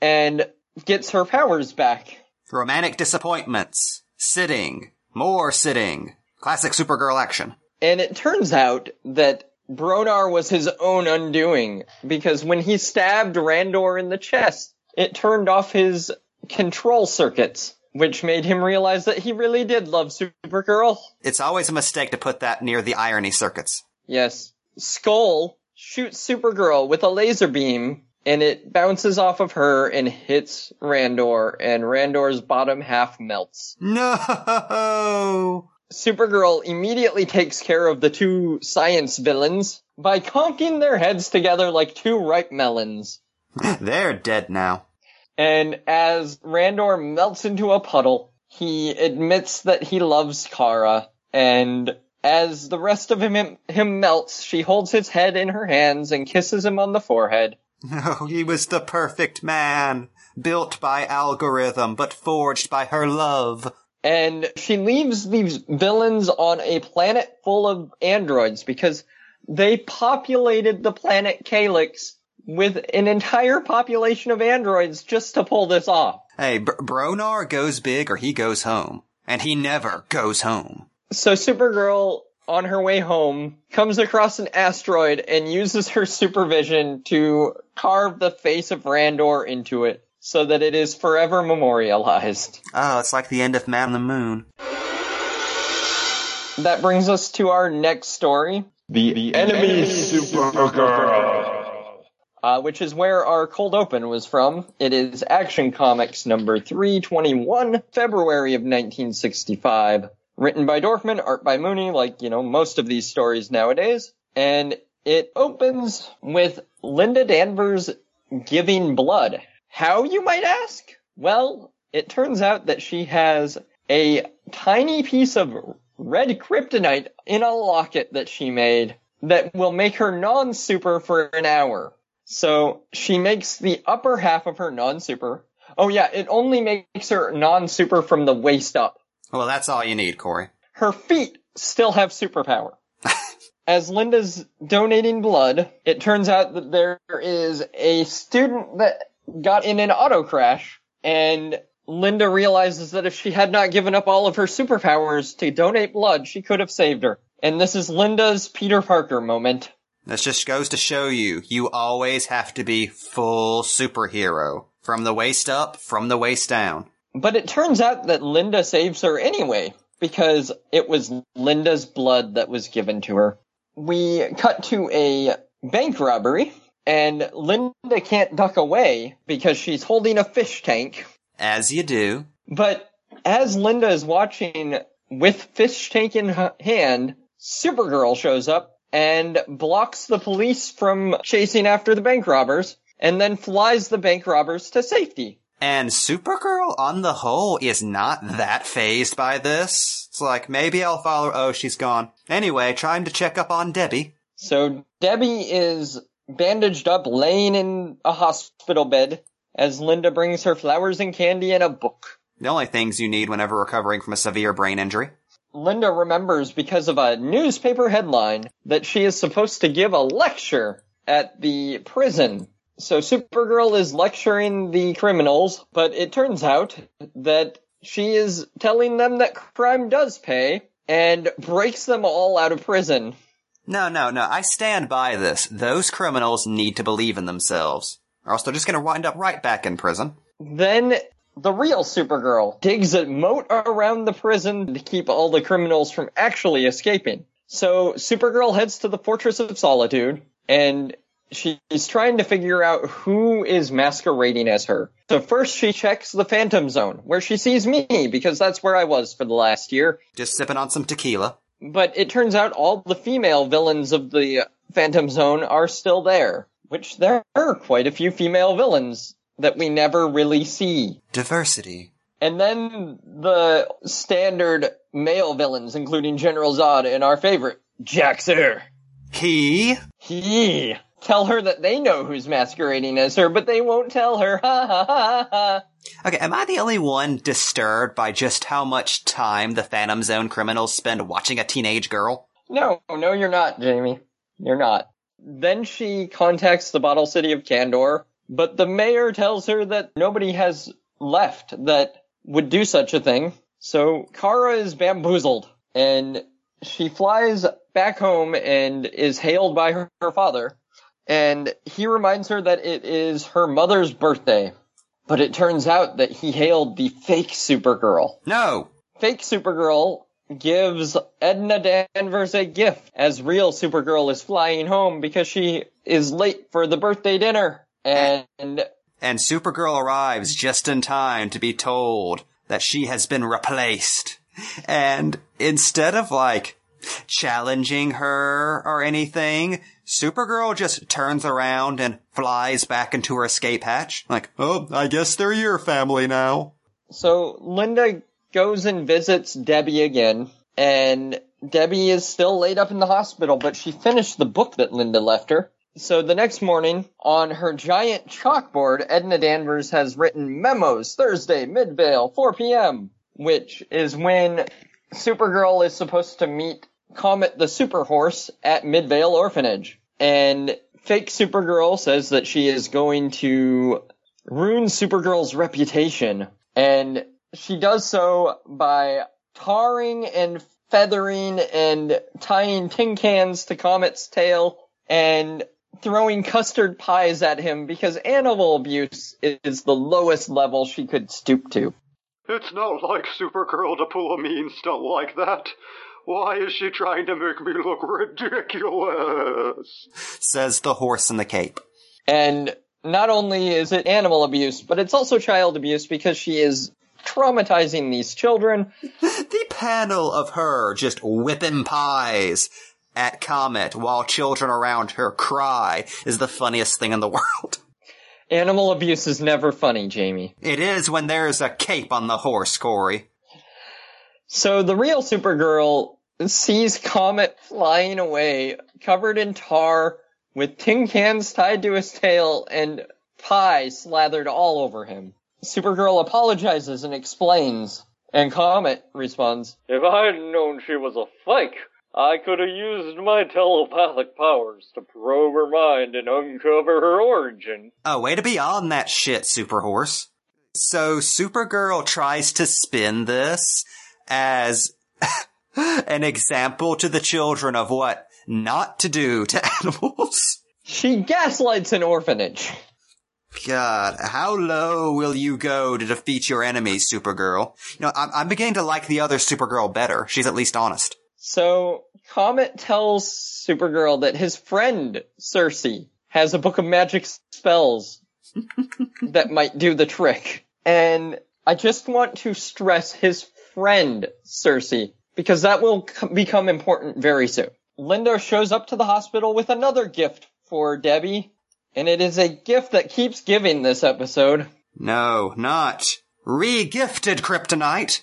and gets her powers back. Romantic disappointments. Sitting. More sitting. Classic Supergirl action. And it turns out that Bronar was his own undoing because when he stabbed Randor in the chest, it turned off his control circuits, which made him realize that he really did love Supergirl. It's always a mistake to put that near the irony circuits. Yes. Skull shoots Supergirl with a laser beam and it bounces off of her and hits Randor and Randor's bottom half melts. No! Supergirl immediately takes care of the two science villains by conking their heads together like two ripe melons. They're dead now. And as Randor melts into a puddle, he admits that he loves Kara. And as the rest of him, him melts, she holds his head in her hands and kisses him on the forehead. No, oh, he was the perfect man. Built by algorithm, but forged by her love. And she leaves these villains on a planet full of androids because they populated the planet Calyx with an entire population of androids just to pull this off. Hey, Br- Bronar goes big or he goes home. And he never goes home. So Supergirl, on her way home, comes across an asteroid and uses her supervision to carve the face of Randor into it so that it is forever memorialized. Oh, it's like the end of Man on the Moon. That brings us to our next story, The, enemy Supergirl. Uh, which is where our cold open was from. It is Action Comics number 321, February of 1965. Written by Dorfman, art by Mooney, like, you know, most of these stories nowadays. And it opens with Linda Danvers giving blood. How, you might ask? Well, it turns out that she has a tiny piece of red kryptonite in a locket that she made that will make her non-super for an hour. So she makes the upper half of her non-super. Oh yeah, it only makes her non-super from the waist up. Well, that's all you need, Corey. Her feet still have superpower. As Linda's donating blood, it turns out that there is a student that got in an auto crash, and Linda realizes that if she had not given up all of her superpowers to donate blood, she could have saved her. And this is Linda's Peter Parker moment. This just goes to show you, you always have to be full superhero. From the waist up, from the waist down. But it turns out that Linda saves her anyway, because it was Linda's blood that was given to her. We cut to a bank robbery, and Linda can't duck away because she's holding a fish tank. As you do. But as Linda is watching with fish tank in hand, Supergirl shows up and blocks the police from chasing after the bank robbers, and then flies the bank robbers to safety. And Supergirl, on the whole, is not that phased by this. It's like, maybe I'll follow her. Oh, she's gone. Anyway, trying to check up on Debbie. So Debbie is bandaged up, laying in a hospital bed, as Linda brings her flowers and candy and a book. The only things you need whenever recovering from a severe brain injury. Linda remembers because of a newspaper headline that she is supposed to give a lecture at the prison. So Supergirl is lecturing the criminals, but it turns out that she is telling them that crime does pay and breaks them all out of prison. No, no, no. I stand by this. Those criminals need to believe in themselves. Or else they're just gonna wind up right back in prison. Then the real Supergirl digs a moat around the prison to keep all the criminals from actually escaping. So Supergirl heads to the Fortress of Solitude and she's trying to figure out who is masquerading as her. So first she checks the Phantom Zone where she sees me because that's where I was for the last year. Just sipping on some tequila. But it turns out all the female villains of the Phantom Zone are still there, which there are quite a few female villains that we never really see. Diversity. And then the standard male villains, including General Zod and our favorite, Jax-Ur. He. He tell her that they know who's masquerading as her, but they won't tell her. Ha ha ha ha. Okay, am I the only one disturbed by just how much time the Phantom Zone criminals spend watching a teenage girl? No, no, you're not, Jamie. You're not. Then she contacts the Bottle City of Kandor, but the mayor tells her that nobody has left that would do such a thing. So Kara is bamboozled and she flies back home and is hailed by her, her father. And he reminds her that it is her mother's birthday. But it turns out that he hailed the fake Supergirl. No. Fake Supergirl gives Edna Danvers a gift as real Supergirl is flying home because she is late for the birthday dinner. And And Supergirl arrives just in time to be told that she has been replaced. And instead of like challenging her or anything, Supergirl just turns around and flies back into her escape hatch. Like, oh, I guess they're your family now. so Linda goes and visits Debbie again. And Debbie is still laid up in the hospital, but she finished the book that Linda left her. So the next morning, on her giant chalkboard, Edna Danvers has written memos Thursday, Midvale, 4 p.m., which is when Supergirl is supposed to meet Comet the Super Horse at Midvale Orphanage. And fake Supergirl says that she is going to ruin Supergirl's reputation. And she does so by tarring and feathering and tying tin cans to Comet's tail and throwing custard pies at him because animal abuse is the lowest level she could stoop to. It's not like Supergirl to pull a mean stunt like that. Why is she trying to make me look ridiculous? Says the horse in the cape. And not only is it animal abuse, but it's also child abuse because she is traumatizing these children. The panel of her just whipping pies at Comet while children around her cry is the funniest thing in the world. Animal abuse is never funny, Jamie. It is when there's a cape on the horse, Corey. So the real Supergirl sees Comet flying away, covered in tar, with tin cans tied to his tail, and pie slathered all over him. Supergirl apologizes and explains, and Comet responds, If I had known she was a fake, I could have used my telepathic powers to probe her mind and uncover her origin. Oh, way to be on that shit, Super Horse. So Supergirl tries to spin this as an example to the children of what not to do to animals. She gaslights an orphanage. God, how low will you go to defeat your enemies, Supergirl? You know, I'm, I'm beginning to like the other Supergirl better. She's at least honest. So Comet tells Supergirl that his friend Circe has a book of magic spells that might do the trick. And I just want to stress his friend Circe because that will c- become important very soon. Linda shows up to the hospital with another gift for Debbie, and it is a gift that keeps giving this episode. No, not re-gifted kryptonite.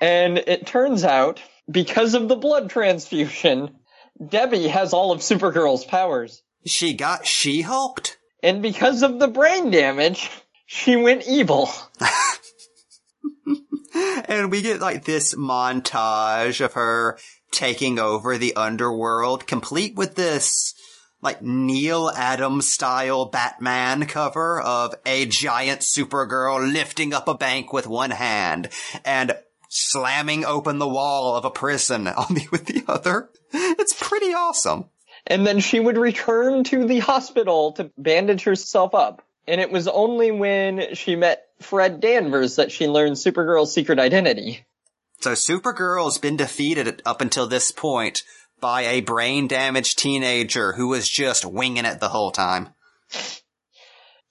And it turns out, because of the blood transfusion, Debbie has all of Supergirl's powers. She got she-hulked? And because of the brain damage, she went evil. And we get like this montage of her taking over the underworld, complete with this like Neal Adams style Batman cover of a giant Supergirl lifting up a bank with one hand and slamming open the wall of a prison on the, with the other. It's pretty awesome. And then she would return to the hospital to bandage herself up. And it was only when she met Fred Danvers that she learned Supergirl's secret identity. So Supergirl's been defeated up until this point by a brain damaged teenager who was just winging it the whole time.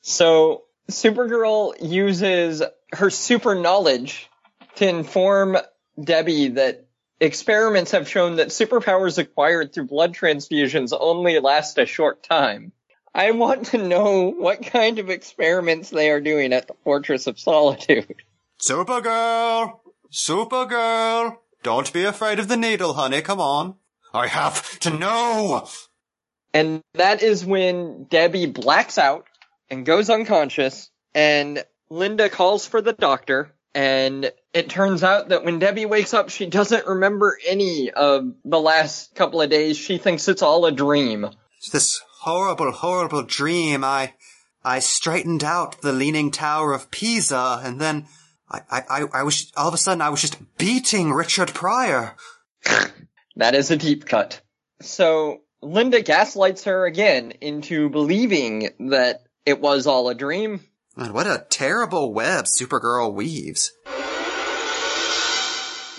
So Supergirl uses her super knowledge to inform Debbie that experiments have shown that superpowers acquired through blood transfusions only last a short time. I want to know what kind of experiments they are doing at the Fortress of Solitude. Supergirl! Supergirl! Don't be afraid of the needle, honey, come on. I have to know! And that is when Debbie blacks out and goes unconscious, and Linda calls for the doctor, and it turns out that when Debbie wakes up, she doesn't remember any of the last couple of days. She thinks it's all a dream. It's This horrible, horrible dream. I, I straightened out the Leaning Tower of Pisa, and then I, I, I, was, all of a sudden I was just beating Richard Pryor. That is a deep cut. So Linda gaslights her again into believing that it was all a dream. And what a terrible web Supergirl weaves.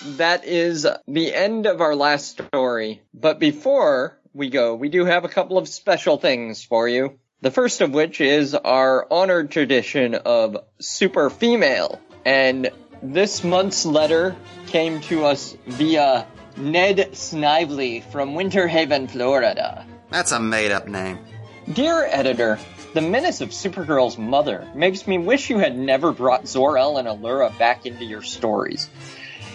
That is the end of our last story. But before we go, we do have a couple of special things for you. The first of which is our honored tradition of super female. And this month's letter came to us via Ned Snively from Winter Haven, Florida. That's a made up name. Dear editor, the menace of Supergirl's mother makes me wish you had never brought Zor-El and Alura back into your stories.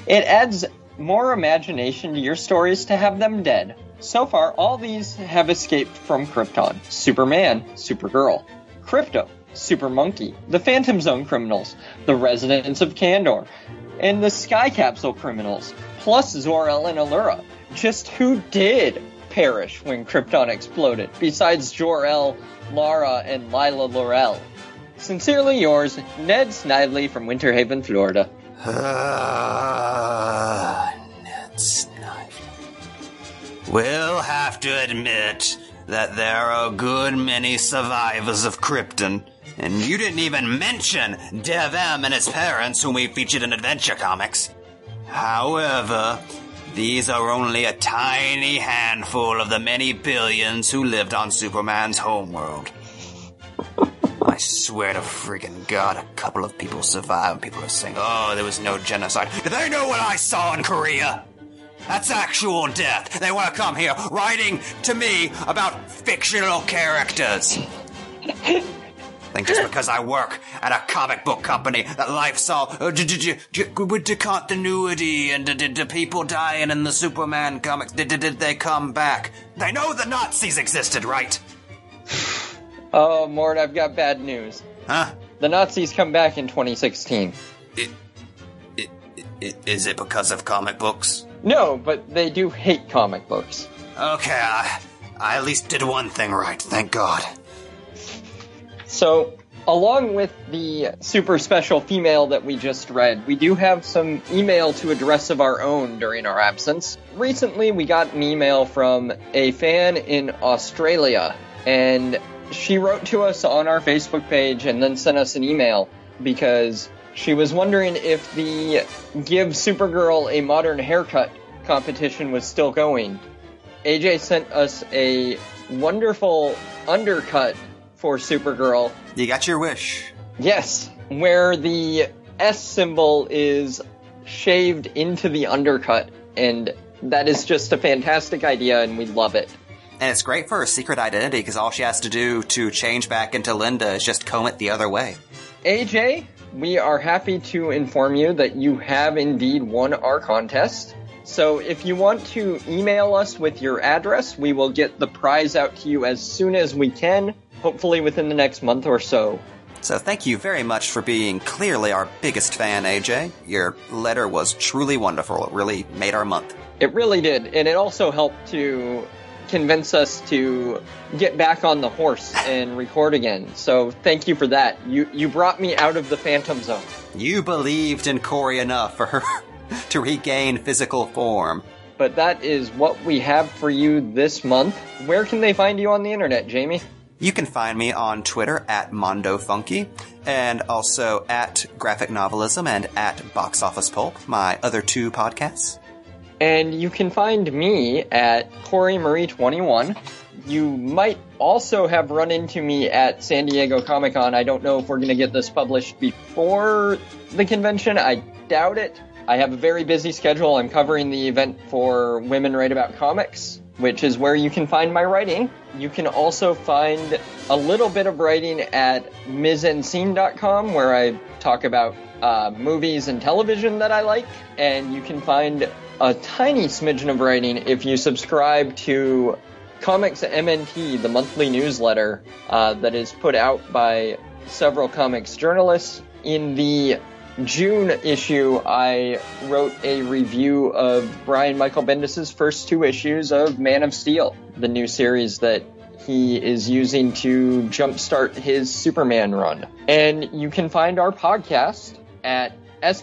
It adds more imagination to your stories to have them dead. So far, all these have escaped from Krypton. Superman, Supergirl, Krypto, Super Monkey, the Phantom Zone criminals, the residents of Kandor, and the Sky Capsule criminals, plus Zor-El and Alura. Just who did perish when Krypton exploded, besides Jor-El, Lara, and Lyla Lerrol? Sincerely yours, Ned Snively from Winter Haven, Florida. Ned Snively. We'll have to admit that there are a good many survivors of Krypton, and you didn't even mention Dev-Em and his parents, whom we featured in Adventure Comics. However, these are only a tiny handful of the many billions who lived on Superman's homeworld. I swear to friggin' God, a couple of people survived and people are saying, oh, there was no genocide. Do they know what I saw in Korea? That's actual death. They want to come here writing to me about fictional characters. Think just because I work at a comic book company that life's all uh, d- d- d- with the continuity and the, people dying in the Superman comics, did they come back? They know the Nazis existed, right? Oh, Mort, I've got bad news. Huh? The Nazis come back in 2016. It, it, it, is it because of comic books? No, but they do hate comic books. Okay, I, I at least did one thing right, thank God. So, along with the super special female that we just read, we do have some email to address of our own during our absence. Recently, we got an email from a fan in Australia, and she wrote to us on our Facebook page and then sent us an email because she was wondering if the Give Supergirl a Modern Haircut competition was still going. AJ sent us a wonderful undercut for Supergirl. You got your wish. Yes, where the S symbol is shaved into the undercut, and that is just a fantastic idea, and we love it. And it's great for her secret identity because all she has to do to change back into Linda is just comb it the other way. AJ, we are happy to inform you that you have indeed won our contest. So if you want to email us with your address, we will get the prize out to you as soon as we can, hopefully within the next month or so. So thank you very much for being clearly our biggest fan, AJ. Your letter was truly wonderful. It really made our month. It really did, and it also helped to convince us to get back on the horse and record again. So thank you for that. You you brought me out of the phantom zone. You believed in Corey enough for her to regain physical form. But that is what we have for you this month. Where can they find you on the internet, Jamie? You can find me on Twitter at Mondo Funky and also at Graphic Novelism and at Box Office Pulp, my other two podcasts. And you can find me at Corey Marie 21. You might also have run into me at San Diego Comic Con. I don't know if we're going to get this published before the convention. I doubt it. I have a very busy schedule. I'm covering the event for Women Write About Comics, which is where you can find my writing. You can also find a little bit of writing at misencene.com, where I talk about uh, movies and television that I like. And you can find a tiny smidgen of writing if you subscribe to Comics MNT, the monthly newsletter uh, that is put out by several comics journalists. In the June issue, I wrote a review of Brian Michael Bendis' first two issues of Man of Steel, the new series that he is using to jumpstart his Superman run. And you can find our podcast at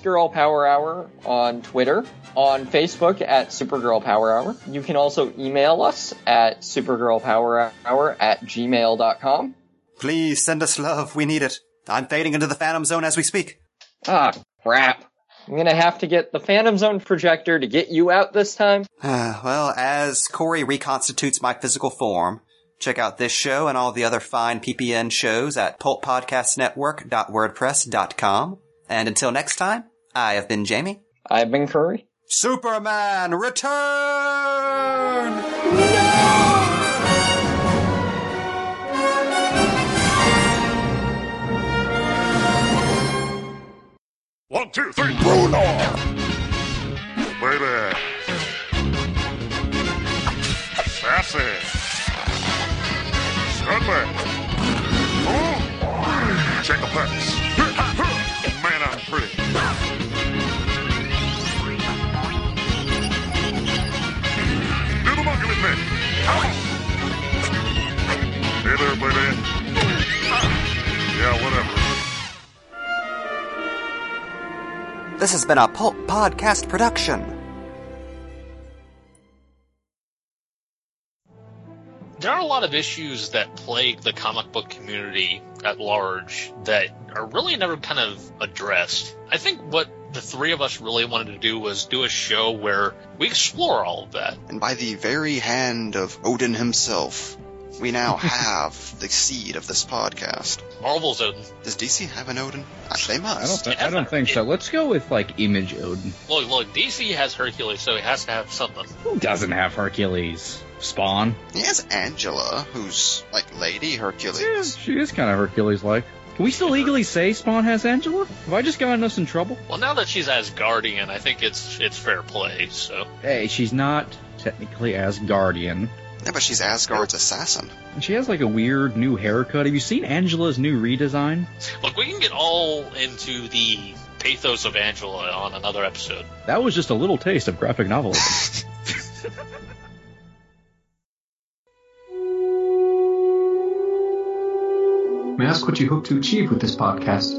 Girl Power Hour on Twitter, on Facebook at Supergirl Power Hour. You can also email us at supergirlpowerhour at gmail.com. Please send us love. We need it. I'm fading into the Phantom Zone as we speak. Ah, crap. I'm gonna have to get the Phantom Zone projector to get you out this time. well, as Corey reconstitutes my physical form, check out this show and all the other fine PPN shows at pulppodcastnetwork.wordpress.com. And until next time, I have been Jamie. I've been Curry. Superman return! One, two, three. Bruno! Baby. Sassy. Scudly. Oh. Check the pecs. This has been a Pulp Podcast production. there are a lot of issues that plague the comic book community at large that are really never kind of addressed. I think what the three of us really wanted to do was do a show where we explore all of that. And by the very hand of Odin himself, we now have the seed of this podcast. Marvel's Odin. Does DC have an Odin? They I don't, must. th- I don't think so. Let's go with like Image Odin. Look, look, DC has Hercules, so he has to have something. Who doesn't have Hercules? Spawn. He has Angela, who's like Lady Yeah, Hercules. she is kind of Hercules-like. Can we still legally say Spawn has Angela? Have I just gotten us in trouble? Well, now that she's Asgardian, I think it's it's fair play. So Hey, she's not technically Asgardian. Yeah, but she's Asgard's assassin. And she has like a weird new haircut. Have you seen Angela's new redesign? look, we can get all into the pathos of Angela on another episode. That was just a little taste of graphic novelism. May I ask what you hope to achieve with this podcast?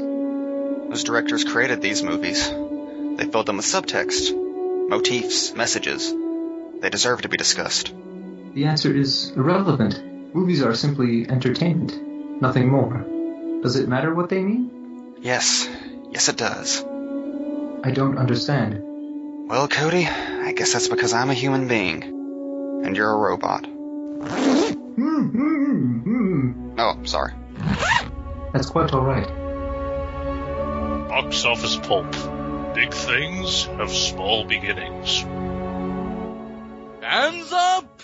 Those directors created these movies. They filled them with subtext, motifs, messages. They deserve to be discussed. The answer is irrelevant. Movies are simply entertainment, nothing more. Does it matter what they mean? Yes, yes it does. I don't understand. Well, Cody, I guess that's because I'm a human being. And you're a robot. Hmm, hmm, hmm. Oh, sorry. That's quite alright. Box office pulp. Big things have small beginnings. Hands up!